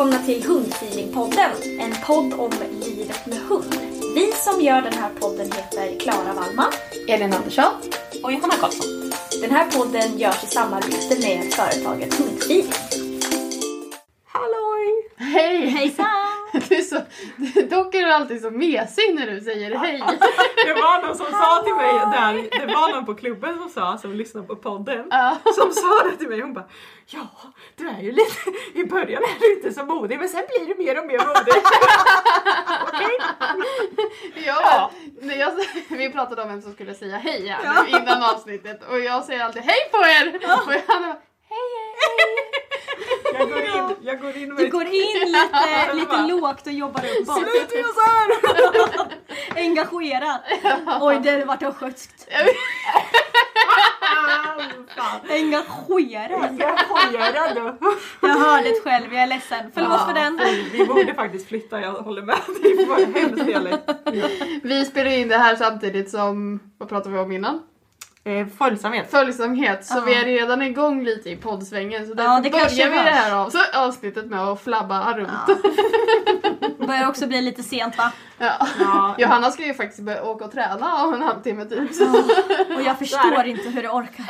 Välkomna till Hundfeelingpodden, en podd om livet med hund. Vi som gör den här podden heter Klara Wallman Elin Andersson. och Johanna Karlsson. Den här podden görs i samarbete med företaget Hundfeeling. Halloj! Hej! Hejsan! Så, dock är du alltid så mesig när du säger hej. Det var någon som sa till mig där, det var någon på klubben som sa, som lyssnade på podden, Ja. som sa det till mig. Hon bara Ja, du är ju lite, i början är du inte så modig men sen blir du mer och mer modig. Okej? Ja, när jag, vi pratade om vem som skulle säga hej här nu innan avsnittet och jag säger alltid hej på er! Och Johanna bara hej hej! Jag går in, jag går in Du går in lite, lite lågt och jobbar upp bak. Sluta göra så här! Engagerad. Oj, det vart östgötskt. Engagerad. Engagerad du. Jag hörde det själv, jag är ledsen. Förlåt för den. Vi borde faktiskt flytta, jag håller med. Det var hemskt. Vi spelar in det här samtidigt som, vad pratade vi om innan? Eh, följsamhet. Följsamhet, så Ja. vi är redan igång lite i poddsvängen så Ja, därför det kanske börjar vi det här av, så avsnittet med att flabba runt. Börjar också bli lite sent va? Ja. Ja, Johanna ska ju faktiskt börja åka och träna om en halvtimme typ. Och jag förstår inte hur du orkar.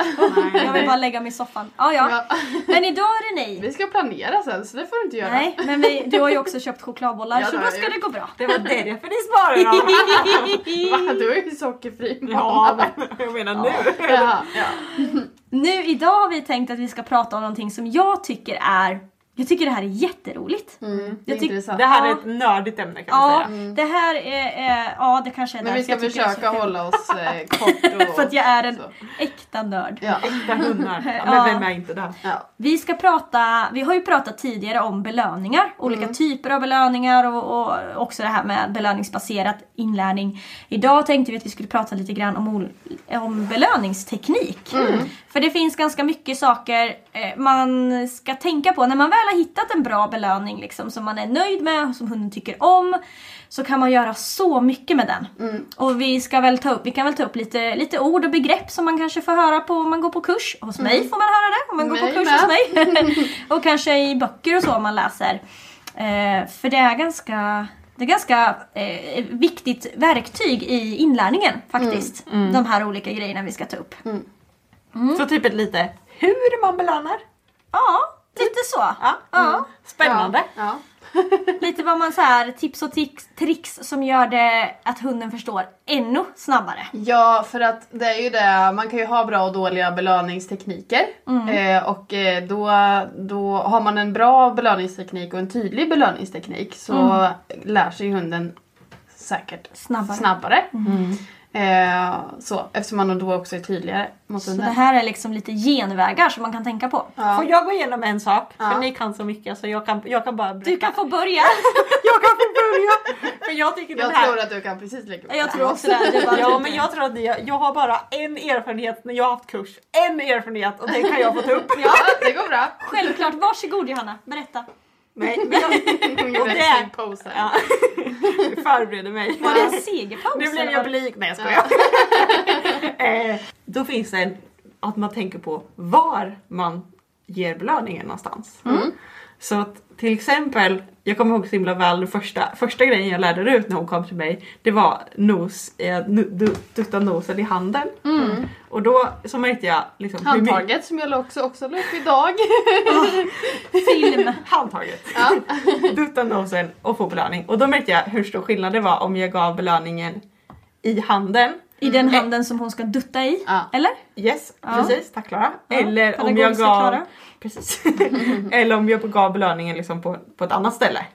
Jag vill bara lägga mig i soffan. Ja, ja. Ja. Men idag är det nej. Vi ska planera sen så det får du inte göra. Nej, men vi, du har ju också köpt chokladbollar Ja, så det då ska jag det gå bra. det var därför ni sparade dem. Du är ju sockerfri Ja, jag menar nu. Ja. Nu idag har vi tänkt att vi ska prata om någonting som jag tycker är jag tycker det här är jätteroligt. Mm, det är intressant. Det här är ett nördigt ämne kan man Ja, säga. det här är, är, ja det kanske är Men vi ska försöka hålla oss eh, kort och... För att jag är en så. äkta nörd. Ja. Äkta hundar. Ja, Ja. men vem är inte det? ja. Vi ska prata, vi har ju pratat tidigare om belöningar, olika Mm. typer av belöningar och, och också det här med belöningsbaserat inlärning. Idag tänkte vi att vi skulle prata lite grann om, ol- om belöningsteknik. Mm. För det finns ganska mycket saker eh, man ska tänka på när man väl har hittat en bra belöning liksom, som man är nöjd med och som hunden tycker om. Så kan man göra så mycket med den. Mm. Och vi ska väl ta upp, vi kan väl ta upp lite, lite ord och begrepp som man kanske får höra på om man går på kurs. Hos mig får man höra det om man går på kurs med. hos mig. och kanske i böcker och så om man läser. Eh, för det är ganska det är ganska eh, viktigt verktyg i inlärningen faktiskt. De här olika grejerna vi ska ta upp. Så typ ett lite hur man belönar. Ja, lite så. Ja. Ja. Spännande. Ja. Lite vad man så här, tips och tricks, tricks som gör det att hunden förstår ännu snabbare. ja, för att det är ju det, man kan ju ha bra och dåliga belöningstekniker. Eh, och eh, då, då har man en bra belöningsteknik och en tydlig belöningsteknik så lär sig hunden säkert Snabbare. snabbare. Eh, så, eftersom man då också är tydligare mot Så det här är liksom lite genvägar som man kan tänka på. Får jag gå igenom en sak? Ja. För ni kan så mycket så jag kan, jag kan bara berätta. Du kan få börja. Jag kan få börja! För jag tycker den Jag här... tror att du kan precis lika mycket. Jag tror också det. bara Ja men jag tror att ni, jag har bara en erfarenhet när jag har haft kurs. En erfarenhet och det kan jag få ta upp. Ja, det går bra. Självklart, varsågod Johanna, berätta. Nej, men jag, Hon gjorde en snygg pose här. ja. förbereder mig. Var det en segerpaus? Nu blev jag blyg. Nej jag skojar. eh, då finns det en, att man tänker på var man ger belöningen någonstans. Så att till exempel, jag kommer ihåg så himla väl första, första grejen jag lärde ut när hon kom till mig. Det var nos, eh, dutta nosen i handen. Och då så märkte jag liksom Handtaget som jag också, också la upp idag. Film. Handtaget. Ja. Dutta nosen och få belöning. Och då märkte jag hur stor skillnad det var om jag gav belöningen i handen. I den handen som hon ska dutta i. Ja. Eller? Yes, Ja. precis. Tack Klara. Ja, Eller om jag gav... Klara. Precis. Eller om jag gav belöningen liksom på, på ett annat ställe.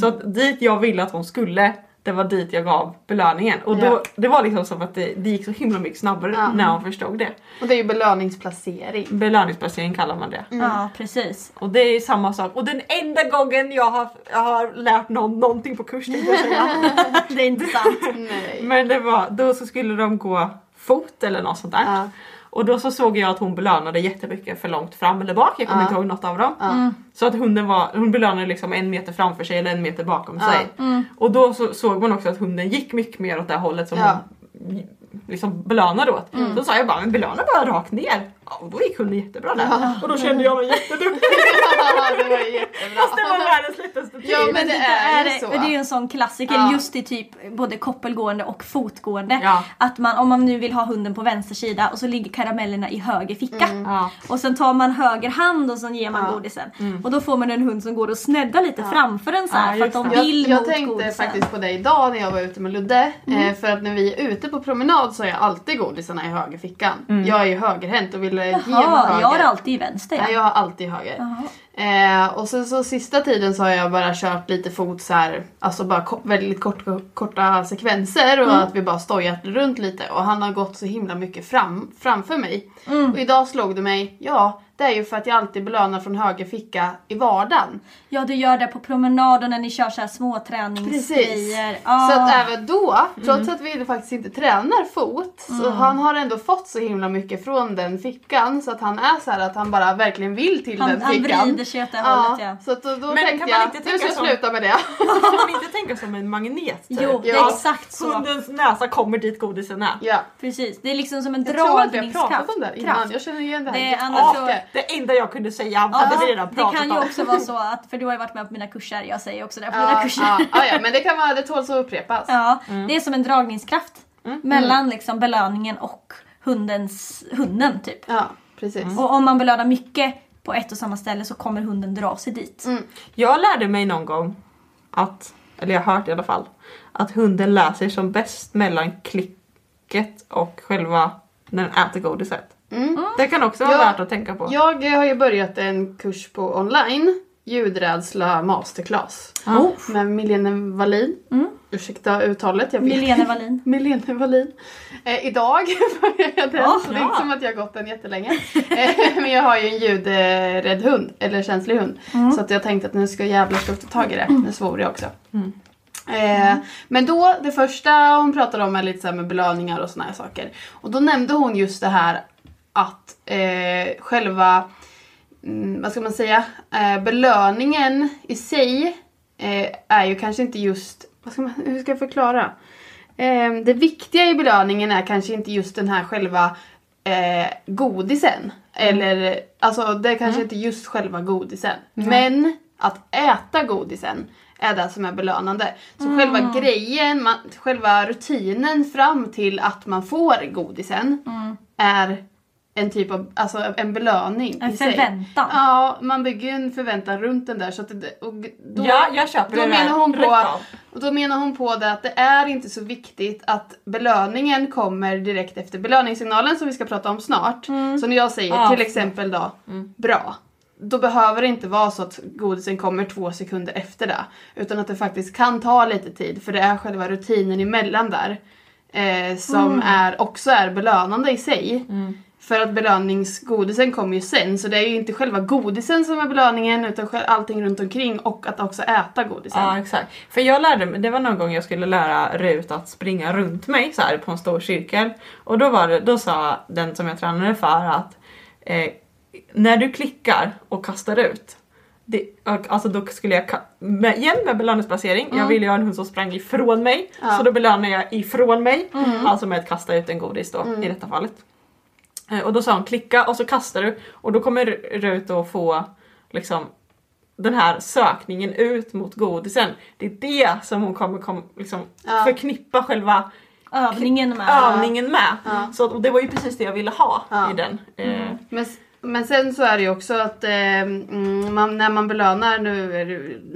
Så att dit jag ville att hon skulle, det var dit jag gav belöningen. Och då, Ja. det var liksom som att det, det gick så himla mycket snabbare Ja. när hon förstod det. Och det är ju belöningsplacering. Belöningsplacering kallar man det. Ja, precis. Och det är samma sak. Och den enda gången jag har, jag har lärt någon någonting på kurs tänkte jag säga. Det är inte sant. Nej. Men det var, då så skulle de gå fot eller något sånt där. Ja. Och då så såg jag att hon belönade jättemycket för långt fram eller bak. Jag kommer inte ihåg något av dem. Ja. Så att hunden var, hon belönade liksom en meter framför sig eller en meter bakom sig. Och då så såg man också att hunden gick mycket mer åt det hållet som hon liksom belönade åt. Så sa jag bara, men belöna bara rakt ner. Ja, och då gick hunden jättebra där. Och då kände jag mig jätteduktig. det var jättebra. Fast det var världens lättaste tid. Ja men det är ju det, så. det är ju en sån klassiker Ja. just i typ både koppelgående och fotgående. Ja. Att man, om man nu vill ha hunden på vänster sida och så ligger karamellerna i höger ficka. Ja. Och sen tar man höger hand och sen ger man Mm. Ja. godisen. Och då får man en hund som går och sneddar lite framför en så här, Ja, för att de det. Jag, vill jag mot tänkte godisen. faktiskt på det idag när jag var ute med Ludde. Mm. Eh, för att när vi är ute på promenad så har jag alltid godisarna i högerfickan. Jag är ju högerhänt och vill med Jaha, höger. jag har alltid vänster ja. Nej, jag har alltid höger. Eh, och sen så sista tiden så har jag bara kört lite fot så här, alltså bara ko- väldigt kort, korta sekvenser och Mm. att vi bara stojat runt lite och han har gått så himla mycket fram, framför mig. Mm. Och idag slog det mig, ja det är ju för att jag alltid belönar från höger ficka i vardagen. Ja, du gör det på promenaden när ni kör så här små träningsgrejer. Ah. Så att även då, trots att vi faktiskt inte tränar fot, så Mm. han har ändå fått så himla mycket från den fickan så att han är så här att han bara verkligen vill till han, den han fickan. vrider sig åt det hållet ja. Så att då, då Men tänkte kan man jag, inte nu tänka ska jag som- sluta med det. Kan man inte tänka som en magnet? typ? Jo, det är Ja. exakt så. Hundens näsa kommer dit godisen är. Ja. Precis, det är liksom som en Jag tror att vi har dragningskraft. pratat om det här innan. Jag känner igen det här. Det är annars. Det enda jag kunde säga hade vi redan det pratat kan ju om. också vara så att, för du har ju varit med på mina kurser, jag säger också det på mina Ja, kurser. ja, ja, ja, men det kan vara, det tåls att upprepas. Ja, det är som en dragningskraft mellan liksom belöningen och hundens, hunden typ. Ja, precis. Och om man belönar mycket på ett och samma ställe så kommer hunden dra sig dit. Jag lärde mig någon gång att, eller jag har hört i alla fall, att hunden lär sig som bäst mellan klicket och själva när den äter godiset. Det kan också vara Ja. värt att tänka på. Jag har ju börjat en kurs på online. Ljudrädsla masterclass. Oh. Med Milene Wallin. Ursäkta uttalet. Jag vet. Milene Wallin. Milene Wallin. Eh, idag började jag den, Ja, så det är inte som att jag har gått den jättelänge. eh, men jag har ju en ljudrädd hund, eller känslig hund. Så att jag tänkte att nu ska jag jävla slå ta tag i det. Nu svor jag också. Eh, men då, det första hon pratade om är lite så här med belöningar och såna här saker. Och då nämnde hon just det här att eh, själva, mm, vad ska man säga, eh, belöningen i sig eh, är ju kanske inte just, vad ska man, hur ska jag förklara? Eh, det viktiga i belöningen är kanske inte just den här själva eh, godisen. Eller, alltså det är kanske inte just själva godisen. Men att äta godisen är det som är belönande. Så själva grejen, man, själva rutinen fram till att man får godisen är en typ av, alltså en belöning En i sig. förväntan. Ja, man bygger ju en förväntan runt den där. Så att det, och då, Ja, jag köper då det menar hon på, och då menar hon på det att det är inte så viktigt att belöningen kommer direkt efter belöningssignalen som vi ska prata om snart. Så när jag säger Ja. till exempel då bra. då behöver det inte vara så att godisen kommer två sekunder efter det. Utan att det faktiskt kan ta lite tid för det är själva rutinen emellan där. Eh, som är, också är belönande i sig. För att belöningsgodisen kommer ju sen så det är ju inte själva godisen som är belöningen utan allting runt omkring och att också äta godisen. Ja exakt. För jag lärde mig, det var någon gång jag skulle lära Rut att springa runt mig så här på en stor cirkel. Och då, var det, då sa den som jag tränade för att eh, när du klickar och kastar ut det, alltså då skulle jag, med, igen med belöningsplacering, jag ville ju ha en hund som sprang ifrån mig. Ja. Så då belönar jag ifrån mig, alltså med att kasta ut en godis då i detta fallet. Eh, Och då sa hon klicka och så kastar du och då kommer Rut att få liksom den här sökningen ut mot godisen. Det är det som hon kommer kom, liksom, Ja. förknippa själva Övningen med. övningen med. Så, att- och det var ju precis det jag ville ha Ja. i den. Eh, Men, sen så är det ju också att eh, mm, man, när man belönar, nu, det,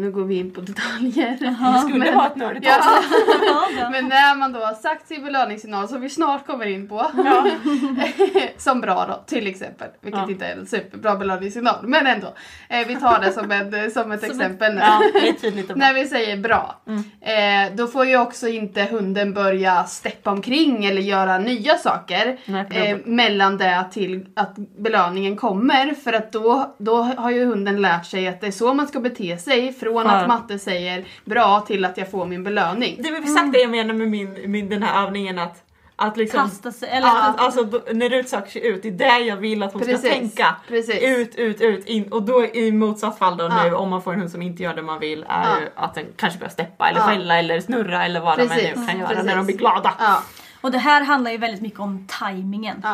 nu går vi in på detaljer. det skulle men- vara ett nördigt Ja, men när man då har sagt sin belöningssignal som vi snart kommer in på. som bra då till exempel. Vilket Ja. inte är en superbra belöningssignal men ändå. Eh, vi tar det som, en, som ett exempel nu. Ja, är tydligt och bra. När vi säger bra, eh, då får ju också inte hunden börja steppa omkring eller göra nya saker Nej, eh, mellan det till att belöningen kommer. För att då, då har ju hunden lärt sig att det är så man ska bete sig från Ja. att matte säger bra till att jag får min belöning. Det var exakt det jag menar med min, min, den här övningen att, att liksom Kasta sig, eller Att, alltså då, när Rut söker sig ut, det är där jag vill att hon Precis, ska tänka. precis. Ut, ut, ut. In, och då i motsatt fall då Ja. nu om man får en hund som inte gör det man vill är Ja. ju att den kanske börjar steppa eller Ja. skälla eller snurra eller vad de Precis, än nu kan göra precis. när de blir glada. Ja, Och det här handlar ju väldigt mycket om tajmingen.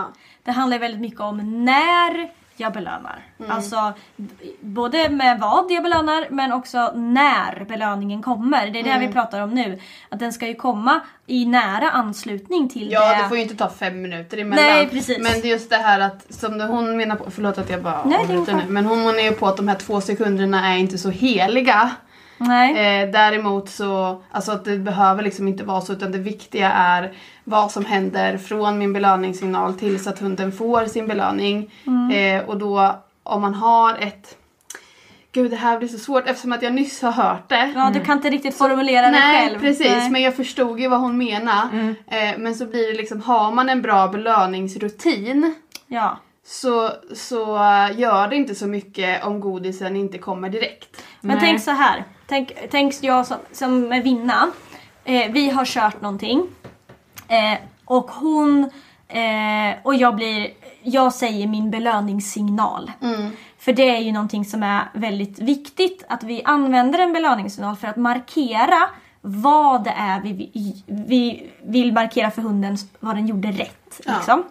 Ja. Det handlar väldigt mycket om när jag belönar. Mm. Alltså både med vad jag belönar men också när belöningen kommer. Det är det Mm. vi pratar om nu. Att den ska ju komma i nära anslutning till Ja, det. det får ju inte ta fem minuter emellan. Nej, precis. Men det är just det här att, som hon menar på, förlåt att jag bara avbryter nu, men hon menar ju på att de här två sekunderna är inte så heliga. Nej. Eh, däremot så, alltså att det behöver liksom inte vara så utan det viktiga är vad som händer från min belöningssignal tills att hunden får sin belöning. Mm. Eh, och då om man har ett Gud det här blir så svårt eftersom att jag nyss har hört det. Ja, du kan inte riktigt formulera det Nej själv. precis Nej. men jag förstod ju vad hon menade. Eh, men så blir det liksom, har man en bra belöningsrutin Ja. så, så gör det inte så mycket om godisen inte kommer direkt. Men Nej. tänk så här. Tänk, tänk jag som, som med Vinna. Eh, vi har kört någonting. Eh, och hon eh, och jag blir, jag säger min belöningssignal. För det är ju någonting som är väldigt viktigt att vi använder en belöningssignal för att markera vad det är vi, vi, vi vill markera för hunden, vad den gjorde rätt. Ja. Liksom.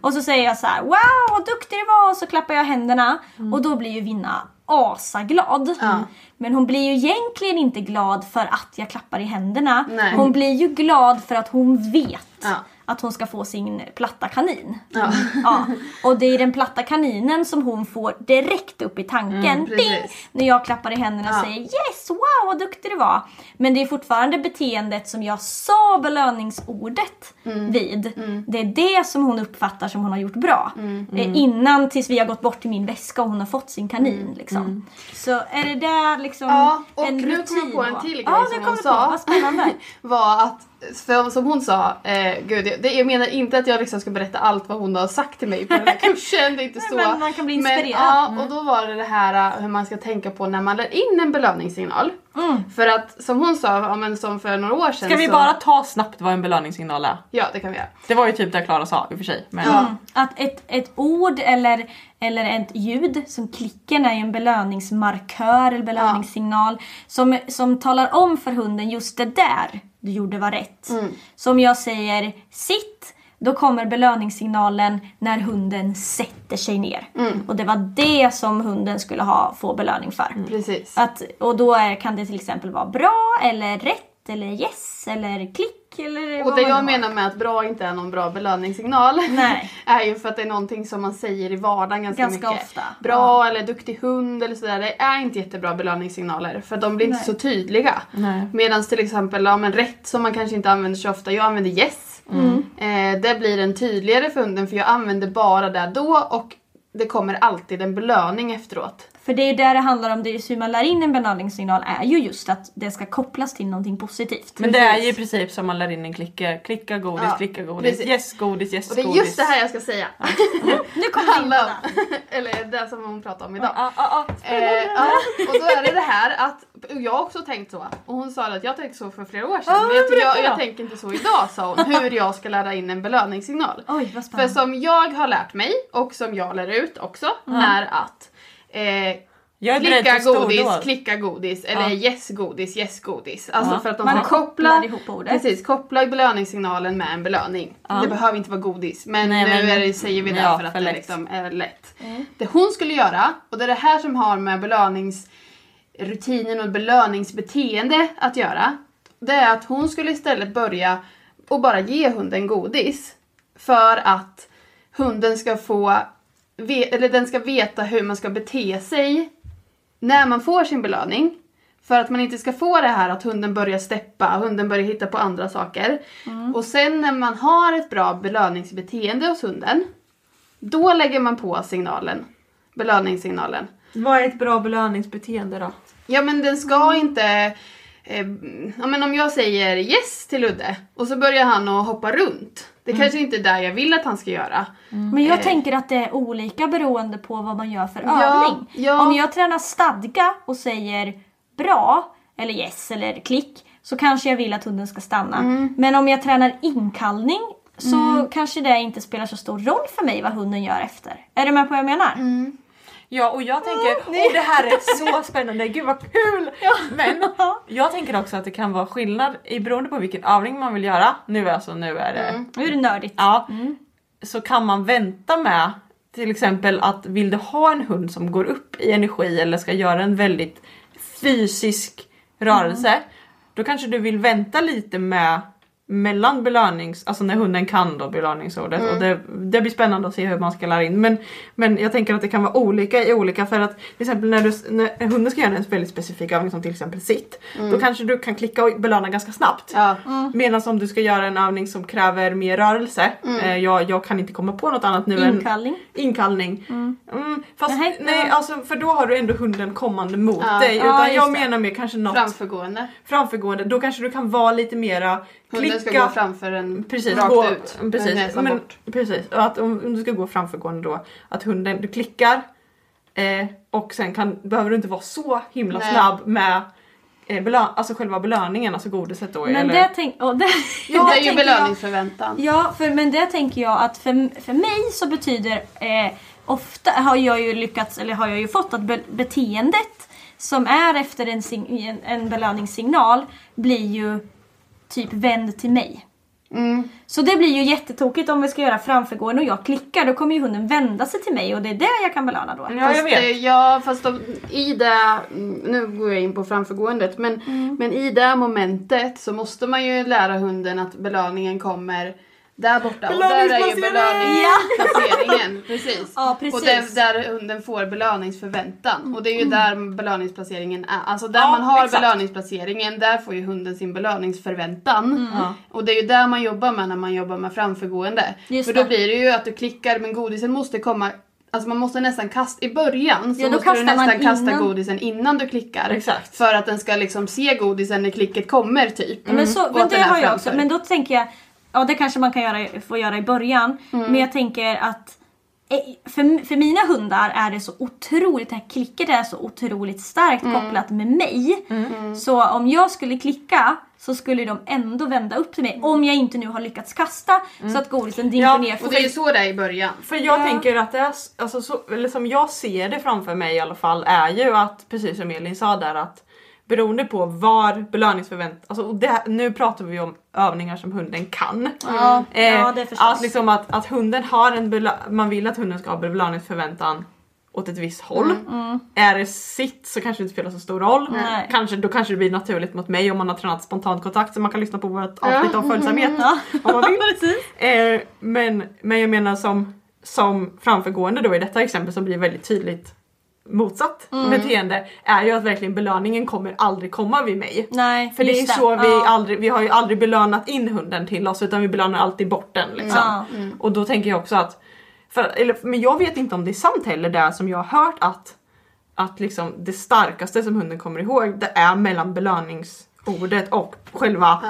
Och så säger jag så här: wow vad duktig du var och så klappar jag händerna och då blir ju Vinna asaglad. Ja. Men hon blir ju egentligen inte glad för att jag klappar i händerna. Nej. Hon blir ju glad för att hon vet Ja. Att hon ska få sin platta kanin. Ja. Ja. Och det är den platta kaninen som hon får direkt upp i tanken. Mm. Ding! När jag klappar i händerna och Ja. säger yes, wow vad duktig du var. Men det är fortfarande beteendet som jag sa belöningsordet Mm. vid. Det är det som hon uppfattar som hon har gjort bra. Mm. Eh, Innan tills vi har gått bort till min väska och hon har fått sin kanin. Liksom. Så är det där liksom Mm. Ja, och en nu rutin kommer jag på en till grej ja, som hon sa. På. Var att, för som hon sa, eh, gud det, det, jag menar inte att jag liksom ska berätta allt vad hon har sagt till mig på den här kursen, det är inte så. men man kan bli Men, inspirerad. ja, och då var det det här eh, hur man ska tänka på när man lär in en belöningssignal. Mm. För att som hon sa, ja, men som för några år sedan Ska vi så, bara ta snabbt vad en belöningssignal är? Ja det kan vi göra. Det var ju typ det Klara sa i och för sig. Men. Mm. Att ett, ett ord eller, eller ett ljud som klicken är ju en belöningsmarkör eller belöningssignal som, som talar om för hunden just det där du gjorde var rätt. Så om jag säger sitt då kommer belöningssignalen när hunden sätter sig ner. Och det var det som hunden skulle ha, få belöning för. Precis. Att, och då är, kan det till exempel vara bra eller rätt eller yes eller klick eller Och vad det jag har. menar med att bra inte är någon bra belöningssignal Nej. är ju för att det är någonting som man säger i vardagen ganska, Ganska mycket. ofta. Bra eller duktig hund eller sådär, det är inte jättebra belöningssignaler för de blir inte Nej. så tydliga. Nej. Medan till exempel ja, men rätt som man kanske inte använder så ofta, jag använder yes. Mm. Eh, det blir en tydligare funden för jag använder bara det då och det kommer alltid en belöning efteråt. För det är där det handlar om, det är hur man lär in en belöningssignal är ju just att det ska kopplas till någonting positivt. Men det är ju i princip som man lär in en klicka. Klicka godis, Ja, klicka godis. precis. Yes godis, yes Och det är godis. just det här jag ska säga. Nu kommer Handla om. det. Eller det som hon pratade om idag. Ja, ja, ja. Eh, ja, och då är det det här att, jag har också tänkt så. Och hon sa att jag tänkte så för flera år sedan. Ja, men jag, jag, jag tänker inte så idag sa hon. Hur jag ska lära in en belöningssignal. Oj vad För spännande. som jag har lärt mig och som jag lär ut också är att eh, Jag är beredd klicka godis, stordåd. klicka godis eller Ja. yes godis, yes godis. Alltså Ja. för att de Man ska koppla ihop ordet. Precis, koppla belöningssignalen med en belöning. Ja. Det behöver inte vara godis men Nej, nu men- det, säger vi det för att för det liksom är lätt. Det hon skulle göra, och det är det här som har med belöningsrutinen och belöningsbeteende att göra. Det är att hon skulle istället börja och bara ge hunden godis. För att hunden ska få, eller den ska veta hur man ska bete sig när man får sin belöning. För att man inte ska få det här att hunden börjar steppa, hunden börjar hitta på andra saker. Och sen när man har ett bra belöningsbeteende hos hunden, då lägger man på signalen. Belöningssignalen. Vad är ett bra belöningsbeteende då? Ja men den ska inte... Eh, ja, men om jag säger yes till Ludde och så börjar han att hoppa runt. Det kanske inte är där jag vill att han ska göra. Men jag Eh. tänker att det är olika beroende på vad man gör för Ja, övning. ja. Om jag tränar stadga och säger bra, eller yes, eller klick, så kanske jag vill att hunden ska stanna. Mm. Men om jag tränar inkallning så kanske det inte spelar så stor roll för mig vad hunden gör efter. Är du med på vad jag menar? Mm. Ja och jag tänker, oh, det här är så spännande, gud vad kul! Men jag tänker också att det kan vara skillnad i beroende på vilken övning man vill göra. Nu är alltså, nu är det Nu är det nördigt. Ja. Så kan man vänta med till exempel att vill du ha en hund som går upp i energi eller ska göra en väldigt fysisk rörelse. Då kanske du vill vänta lite med mellan belönings, alltså när hunden kan då belöningsordet och det, det blir spännande att se hur man ska lära in. Men, men jag tänker att det kan vara olika i olika för att till exempel när, du, när hunden ska göra en väldigt specifik övning som till exempel sitt. Då kanske du kan klicka och belöna ganska snabbt. Ja. Medan om du ska göra en övning som kräver mer rörelse, eh, jag, jag kan inte komma på något annat nu än Inkallning. inkallning. Mm, fast Nej, nej, ja. alltså för då har du ändå hunden kommande mot Ja. dig. Ja, Utan just jag menar mer kanske något Framförgående. framförgående. Då kanske du kan vara lite mera Hunden ska gå framför en Precis, rakt gå, ut. precis, men, bort. precis. Och att om, om du ska gå framförgående då, att hunden, du klickar eh, och sen kan, behöver du inte vara så himla Nej. snabb med eh, belö, alltså själva belöningen, alltså godiset då. Men eller, det, tänk, och det, Ja, det är ju tänker jag- belöningsförväntan. Ja, för, men det tänker jag att för, för mig så betyder eh, ofta har jag ju lyckats, eller har jag ju fått att be, beteendet som är efter en, en belöningssignal blir ju typ vänd till mig. Mm. Så det blir ju jättetokigt om vi ska göra framförgående och jag klickar, då kommer ju hunden vända sig till mig och det är det jag kan belöna då. Ja, jag Fast, vet. eh, Ja, fast de, i det, mm, nu går jag in på framförgåendet, men, Mm. men i det momentet så måste man ju lära hunden att belöningen kommer där borta. Och där är ju Belöningsplacering! belöningsplaceringen. precis. Ja, precis. Och där, där hunden får belöningsförväntan. Och det är ju där belöningsplaceringen är. Alltså där Ja, man har exakt. belöningsplaceringen, där får ju hunden sin belöningsförväntan. Ja. Och det är ju där man jobbar med när man jobbar med framförgående. Just För då det. blir det ju att du klickar men godisen måste komma Alltså man måste nästan kasta, i början så Ja, då måste du nästan kasta innan. godisen innan du klickar. Exakt. För att den ska liksom se godisen när klicket kommer typ. Men, så, Och men det har jag också. Men då tänker jag, ja det kanske man kan göra, få göra i början. Mm. Men jag tänker att eh, för, för mina hundar är det så otroligt, det här klicket är så otroligt starkt Mm. kopplat med mig. Så om jag skulle klicka så skulle de ändå vända upp till mig. Om jag inte nu har lyckats kasta så att godisen dimper Ja, ner. Och det är så det är i början. För jag Ja. tänker att det är, alltså så, eller som jag ser det framför mig i alla fall är ju att precis som Elin sa där att beroende på var belöningsförvänt, alltså nu pratar vi om övningar som hunden kan. Ja, Eh, ja det förstås. att, liksom att, att hunden har en belö- man vill att hunden ska ha belöningsförväntan åt ett visst håll. Är det sitt så kanske det inte spelar så stor roll. Mm. Nej. Kanske, då kanske det blir naturligt mot mig om man har tränat spontankontakt så man kan lyssna på vårt avsnitt om följsamhet Ja. om man vill. Eh, men, men jag menar som, som framförgående då i detta exempel som blir väldigt tydligt motsatt Mm. beteende är ju att verkligen belöningen kommer aldrig komma vid mig. Nej, För det är ju så vi Ja. aldrig, vi har ju aldrig belönat in hunden till oss utan vi belönar alltid bort den liksom. Ja. Och då tänker jag också att, för, eller, men jag vet inte om det är sant heller det som jag har hört att att liksom det starkaste som hunden kommer ihåg det är mellan belöningsordet och själva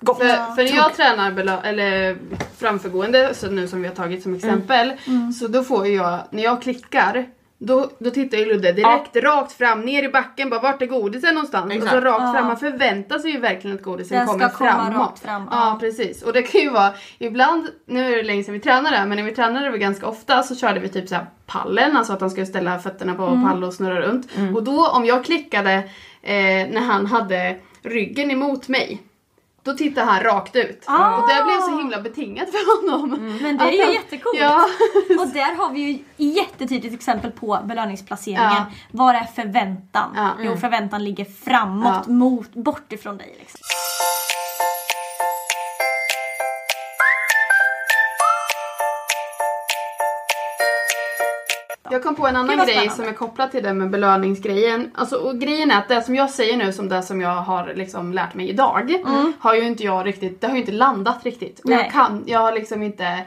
gott. För, för när jag tränar belö- eller framförgående, så nu som vi har tagit som exempel, så då får jag, när jag klickar, då, då tittar ju Ludde direkt rakt fram, ner i backen, bara vart är godisen någonstans? Och så Exakt. rakt fram, man förväntar sig ju verkligen att godisen Den ska kommer komma framåt. rakt fram, Ja ja. precis, och det kan ju vara, ibland, nu är det länge sedan vi tränade men när vi tränade det ganska ofta så körde vi typ så pallen, alltså att han skulle ställa fötterna på Mm. pall och snurra runt. Och då om jag klickade eh, när han hade ryggen emot mig då tittar han rakt ut. Ah. Och det blev så himla betingat för honom. Men det är ju han- jättecoolt. Ja. Och där har vi ju jättetydligt exempel på belöningsplaceringen. Ja. Var är förväntan? Ja. Jo, förväntan ligger framåt, Ja. mot, bort ifrån dig. Liksom. Jag kom på en annan grej spännande. som är kopplad till det med belöningsgrejen. Alltså, och grejen är att det som jag säger nu som det som jag har liksom lärt mig idag har ju inte jag riktigt, det har ju inte landat riktigt. Och Nej. jag kan, jag har liksom inte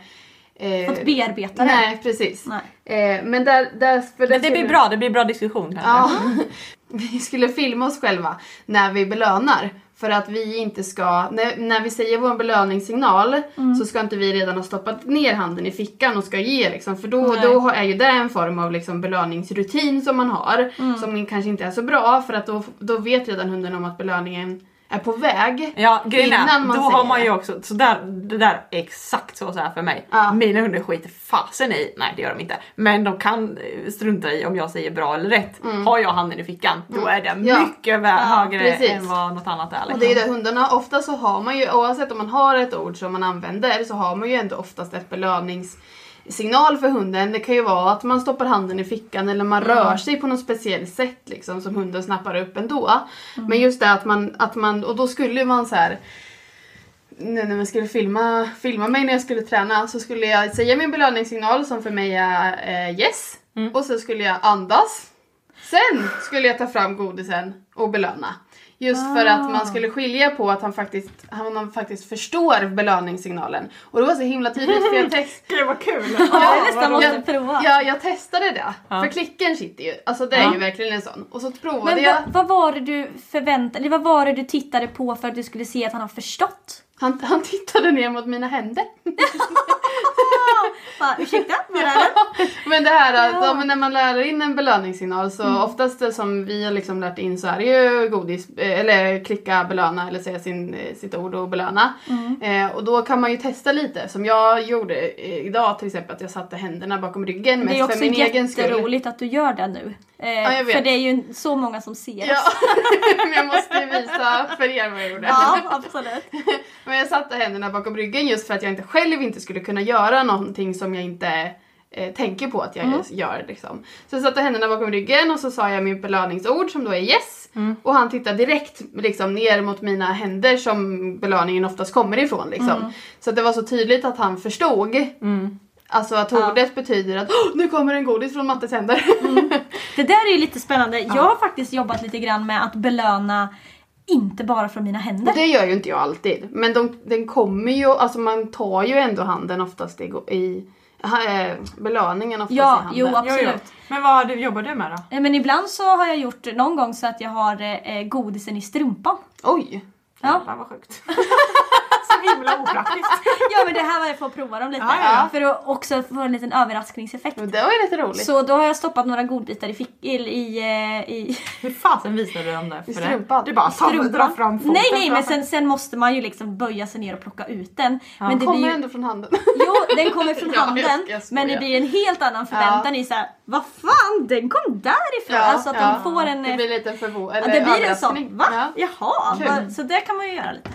eh, Fått bearbeta det. Nej precis. Nej. Eh, men där, där, för Men det blir bra, det blir bra diskussion. Ja. Vi skulle filma oss själva när vi belönar. För att vi inte ska, när, när vi säger vår belöningssignal Mm. så ska inte vi redan ha stoppat ner handen i fickan och ska ge liksom. För då, Nej. då är ju det en form av liksom belöningsrutin som man har. Mm. Som kanske inte är så bra för att då, då vet redan hunden om att belöningen är på väg. Ja grejen är, då säger har man ju också, så där, det där är exakt så, så här för mig. Ja. Mina hundar skiter fasen i, nej det gör de inte. Men de kan eh, strunta i om jag säger bra eller rätt. Har jag handen i fickan då är det Mm. Ja. mycket vä- högre precis. än vad något annat är. Liksom. Och det är det hundarna, ofta så har man ju, oavsett om man har ett ord som man använder så har man ju ändå oftast ett belöningssignal för hunden. Det kan ju vara att man stoppar handen i fickan eller man rör sig på något speciellt sätt liksom som hunden snappar upp ändå. Men just det att man, att man, och då skulle man så här nu när man skulle filma, filma mig när jag skulle träna så skulle jag säga min belöningssignal som för mig är eh, yes. Och så skulle jag andas. Sen skulle jag ta fram godisen och belöna. Just för att man skulle skilja på att han faktiskt, han faktiskt förstår belöningssignalen. Och det var så himla tydligt för jag text, Gud vad kul! Ja, jag nästan måste jag, prova. Ja, jag testade det. För klicken sitter ju, alltså det är Ja. ju verkligen en sån. Och så provade Men jag. vad, vad var det du förväntade eller vad var det du tittade på för att du skulle se att han har förstått? Han, han tittade ner mot mina händer. Ursäkta? Vad är det? Men det här att ja. men när man lär in en belöningssignal så oftast det som vi har liksom lärt in så är det ju godis, eh, eller klicka belöna eller säga sin, eh, sitt ord och belöna. Eh, och då kan man ju testa lite som jag gjorde eh, idag till exempel att jag satte händerna bakom ryggen Det är mest för också min egen skull. jätteroligt att du gör det nu. Eh, jag vet. för det är ju så många som ser Ja, oss. men jag måste ju visa för er vad jag gjorde. Ja, absolut. Men jag satte händerna bakom ryggen just för att jag inte själv inte skulle kunna göra någonting som jag inte eh, tänker på att jag Mm. gör. Liksom. Så jag satte händerna bakom ryggen och så sa jag min belöningsord som då är yes. Mm. Och han tittade direkt liksom, ner mot mina händer som belöningen oftast kommer ifrån. Liksom. Mm. Så att det var så tydligt att han förstod. Alltså att ordet betyder att "Åh, nu kommer en godis från Mattes händer. Det där är ju lite spännande. Jag har faktiskt jobbat lite grann med att belöna inte bara från mina händer. Det gör ju inte jag alltid. Men de, den kommer ju, alltså man tar ju ändå handen oftast i, i eh, belöningen oftast Ja, i handen. jo, Jo, jo. absolut. Men vad du- jobbar du med då? Eh, Men ibland så har jag gjort någon gång så att jag har eh, godisen i strumpan. Oj! Ja. Jävlar vad sjukt. så himla opraktiskt. ja men det här var jag för att prova dem lite. Ja, ja. För att också få en liten överraskningseffekt. Men det var ju lite roligt. Så då har jag stoppat några godbitar i, fick, i, i, eh, i Hur fasen visade du dem det? I för strumpan. det? Du bara ta, strumpan. dra fram foten Nej nej men sen, sen måste man ju liksom böja sig ner och plocka ut den. Men Den det kommer blir ju, ändå från handen. Jo den kommer från Ja, handen jag men det blir en helt annan förväntan i såhär Vad fan den kom därifrån! alltså att ja. de får en... Det blir lite en förvå- Ja, det blir en sån, va? Ja. Jaha, Kul. så det kan man ju göra lite.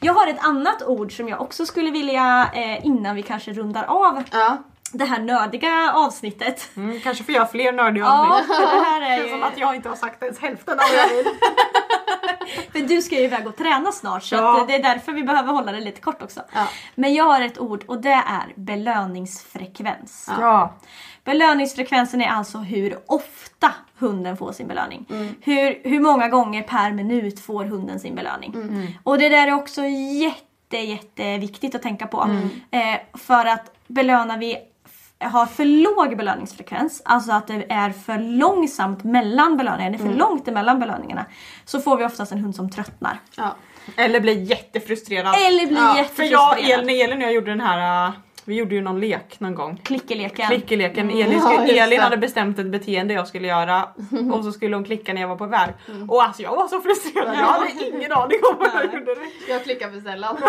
Jag har ett annat ord som jag också skulle vilja, eh, innan vi kanske rundar av Ja. det här nödiga avsnittet. Mm, kanske får jag fler nördiga avsnitt. det här Det är ju... som att jag inte har sagt ens hälften av vill. För du ska ju iväg och träna snart så Ja. det är därför vi behöver hålla det lite kort också. Ja. Men jag har ett ord och det är belöningsfrekvens. Ja. Belöningsfrekvensen är alltså hur ofta hunden får sin belöning. Mm. Hur, hur många gånger per minut får hunden sin belöning. Mm. Och det där är också jätte, jätteviktigt att tänka på. Mm. Eh, för att belönar vi har för låg belöningsfrekvens, alltså att det är för långsamt mellan belöningarna, det är för Mm. långt emellan belöningarna, så får vi oftast en hund som tröttnar. Ja. Eller blir jättefrustrerad. Eller blir Ja, För jättefrustrerad. jag, Elin, Elin och jag gjorde den här, uh, vi gjorde ju någon lek någon gång. Klickeleken. Klickeleken. Elin, Ja, skulle, Elin hade bestämt ett beteende jag skulle göra och så skulle hon klicka när jag var på väg. Och alltså jag var så frustrerad, jag hade ingen aning om vad jag gjorde. Jag klickar för sällan.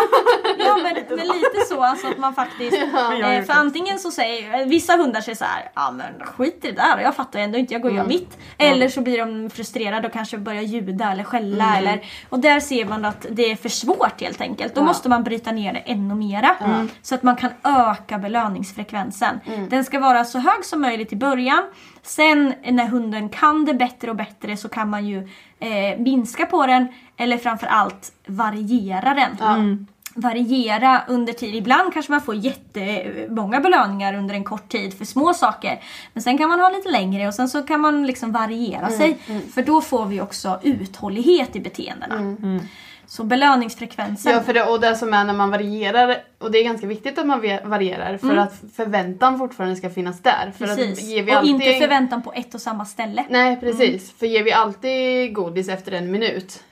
Ja men, men lite så alltså att man faktiskt, eh, för antingen så säger vissa hundar säger så här, ja men skit i det där jag fattar ändå inte, jag går och gör Mm. mitt. Eller så blir de frustrerade och kanske börjar ljuda eller skälla Mm. eller och där ser man att det är för svårt helt enkelt. Då Ja. måste man bryta ner det ännu mera. Så att man kan öka belöningsfrekvensen. Mm. Den ska vara så hög som möjligt i början. Sen när hunden kan det bättre och bättre så kan man ju eh, minska på den eller framförallt variera den variera under tid. Ibland kanske man får jättemånga belöningar under en kort tid för små saker. Men sen kan man ha lite längre och sen så kan man liksom variera sig. För då får vi också uthållighet i beteendena. Så belöningsfrekvensen. Ja, för det, och det som är när man varierar, och det är ganska viktigt att man varierar för Mm. att förväntan fortfarande ska finnas där. För precis. att ger vi och alltid... inte förväntan på ett och samma ställe. Nej precis, för ger vi alltid godis efter en minut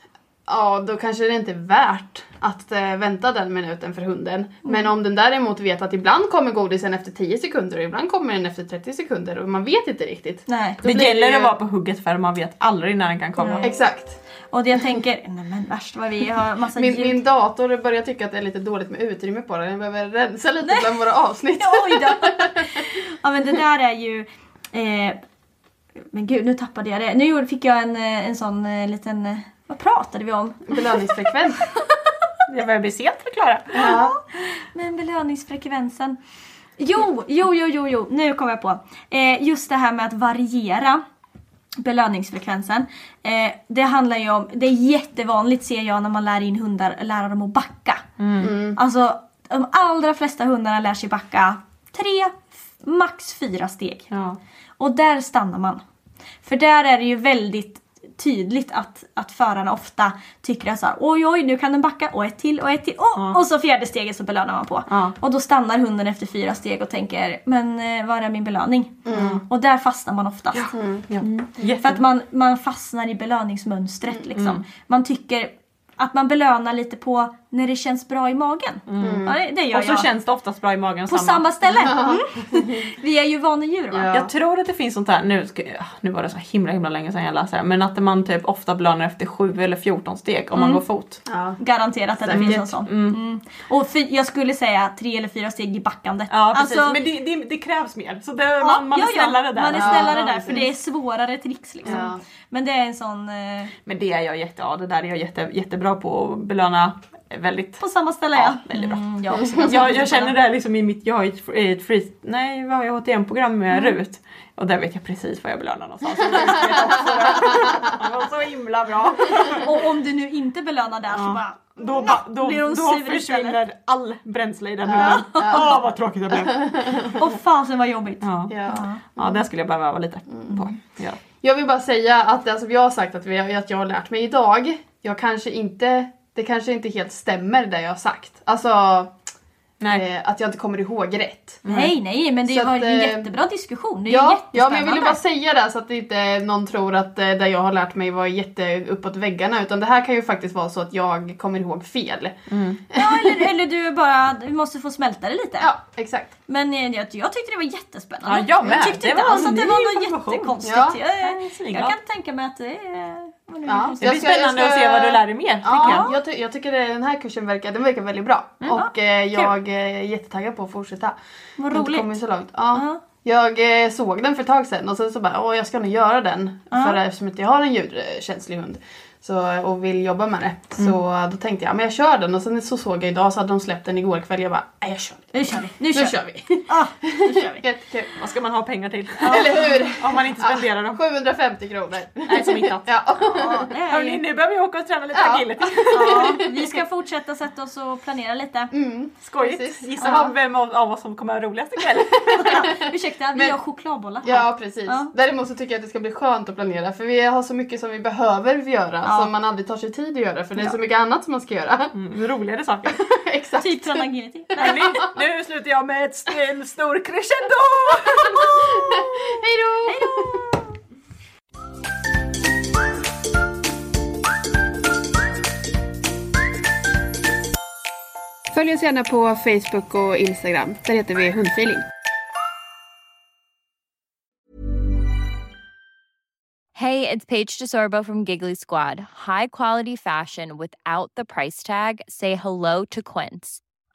Ja, då kanske det inte är värt att eh, vänta den minuten för hunden. Men om den däremot vet att ibland kommer godisen efter 10 sekunder och ibland kommer den efter 30 sekunder och man vet inte riktigt. Nej. Det gäller ju- att vara på hugget för man vet aldrig när den kan komma. Exakt. Och jag tänker, nej men värst vad vi har massa Min, ljud. min dator börjar tycka att det är lite dåligt med utrymme på den. Jag behöver rensa lite bland våra avsnitt. Oj då! ja men det där är ju... Eh, men gud nu tappade jag det. Nu fick jag en, eh, en sån eh, liten... eh, Vad pratade vi om? Belöningsfrekvens. Det börjar bli sent för Klara. Ja. Men belöningsfrekvensen. Jo, jo, jo, jo, jo. nu kom jag på. Eh, just det här med att variera belöningsfrekvensen. Eh, det handlar ju om, det är jättevanligt ser jag när man lär in hundar, lära dem att backa. Alltså de allra flesta hundarna lär sig backa tre, max fyra steg. Ja. Och där stannar man. För där är det ju väldigt tydligt att, att förarna ofta tycker att så här, oj oj nu kan den backa och ett till och ett till oh! och så fjärde steget så belönar man på. Ja. Och då stannar hunden efter fyra steg och tänker men eh, var är min belöning? Och där fastnar man oftast. Ja. För att man, man fastnar i belöningsmönstret liksom. Man tycker att man belönar lite på när det känns bra i magen. Ja, det, det gör Och så jag. känns det oftast bra i magen. på samma ställe. Mm. Vi är ju vanedjur va? Ja. Jag tror att det finns sånt här, nu, ska, ja, nu var det så himla himla länge sedan jag läste det, men att man typ ofta belönar efter 7 eller 14 steg om man går fot. Ja. Garanterat att det Säkert. finns en sån. Mm. Och för, jag skulle säga tre eller fyra steg i backande. Ja precis, Alltså, men det, det, det krävs mer. Så det, ja, man, man är snällare där. Man är snällare där för det är svårare tricks liksom. Ja. Men det är en sån eh, Men det är jag jätte, ja, det där är jag jätte, jättebra på att belöna väldigt. på samma ställe Ja, ja. väldigt bra. Mm, jag, också ganska Jag, jag känner det. här liksom i mitt, jag har ett, ett free, nej vad har jag HTM-program med Mm. RUT. Och där vet jag precis vad jag belönar någonstans. Och det var så himla bra. Och om du nu inte belönar där så bara Då, ba, då, Blir hon då försvinner istället? all bränsle i den hunden. Åh vad tråkigt det blev. Åh fasen vad jobbigt. Ja. Ja. ja, det skulle jag behöva öva lite på. Ja. Jag vill bara säga att det som jag har sagt att, vi, att jag har lärt mig idag, jag kanske inte, det kanske inte helt stämmer det jag har sagt. Alltså Nej. eh, att jag inte kommer ihåg rätt. Nej nej men det Så var att, en eh, jättebra diskussion. Det är ju Ja, ja, men jag ville bara säga det så att inte någon tror att eh, det jag har lärt mig var jätte uppåt väggarna utan det här kan ju faktiskt vara så att jag kommer ihåg fel. Ja eller, eller du bara du måste få smälta det lite. Ja, exakt. Men eh, jag, jag tyckte det var jättespännande. Ja, jag med. tyckte Det inte var alls att det var något jättekonstigt. Ja. Jag, jag, Jag jag kan tänka mig att det är... Ja. är. Det blir Jag ska- jag spännande ska- att se vad du lär dig mer. Ja, jag. jag, ty- jag tycker den här kursen verkar, den verkar väldigt bra. och eh, jag är jättetaggad på att fortsätta. Vad Jag roligt. kommit så långt. Ja. Ja. Jag eh, såg den för ett tag sedan och sen så bara, åh jag ska nog göra den. För eftersom jag har en ljudkänslig hund. Så, och vill jobba med det. Så då tänkte jag, men jag kör den. Och sen så såg jag idag så hade de släppt den igår kväll. Jag bara, jag kör. Nu kör vi. Nu Nu kör, kör vi. vi. Ah, nu kör vi. Jättekul. Vad ska man ha pengar till? Eller hur? Om man inte spenderar dem. 750 kronor. Nej, som hittat. Ja. Ju, nu behöver vi åka och träna lite Ja. agility. ja, vi ska fortsätta sätta oss och planera lite. Mm. Skojigt. Precis. Gissa Ja. vem av, av oss som kommer ha roligast ikväll. Ursäkta, vi Men- har chokladbollar. Ja precis. Ja. Däremot så tycker jag att det ska bli skönt att planera för vi har så mycket som vi behöver göra. Ja, som man aldrig tar sig tid att göra för det är så mycket annat som man ska göra. Mm, roligare saker. Exakt. Typ tranagility. Men nu, nu slutar jag med ett st- en stor crescendo! Hej då! Följ oss gärna på Facebook och Instagram. Där heter vi Hundfeeling. Hey, it's Paige DeSorbo from Giggly Squad. High quality fashion without the price tag. Say hello to Quince.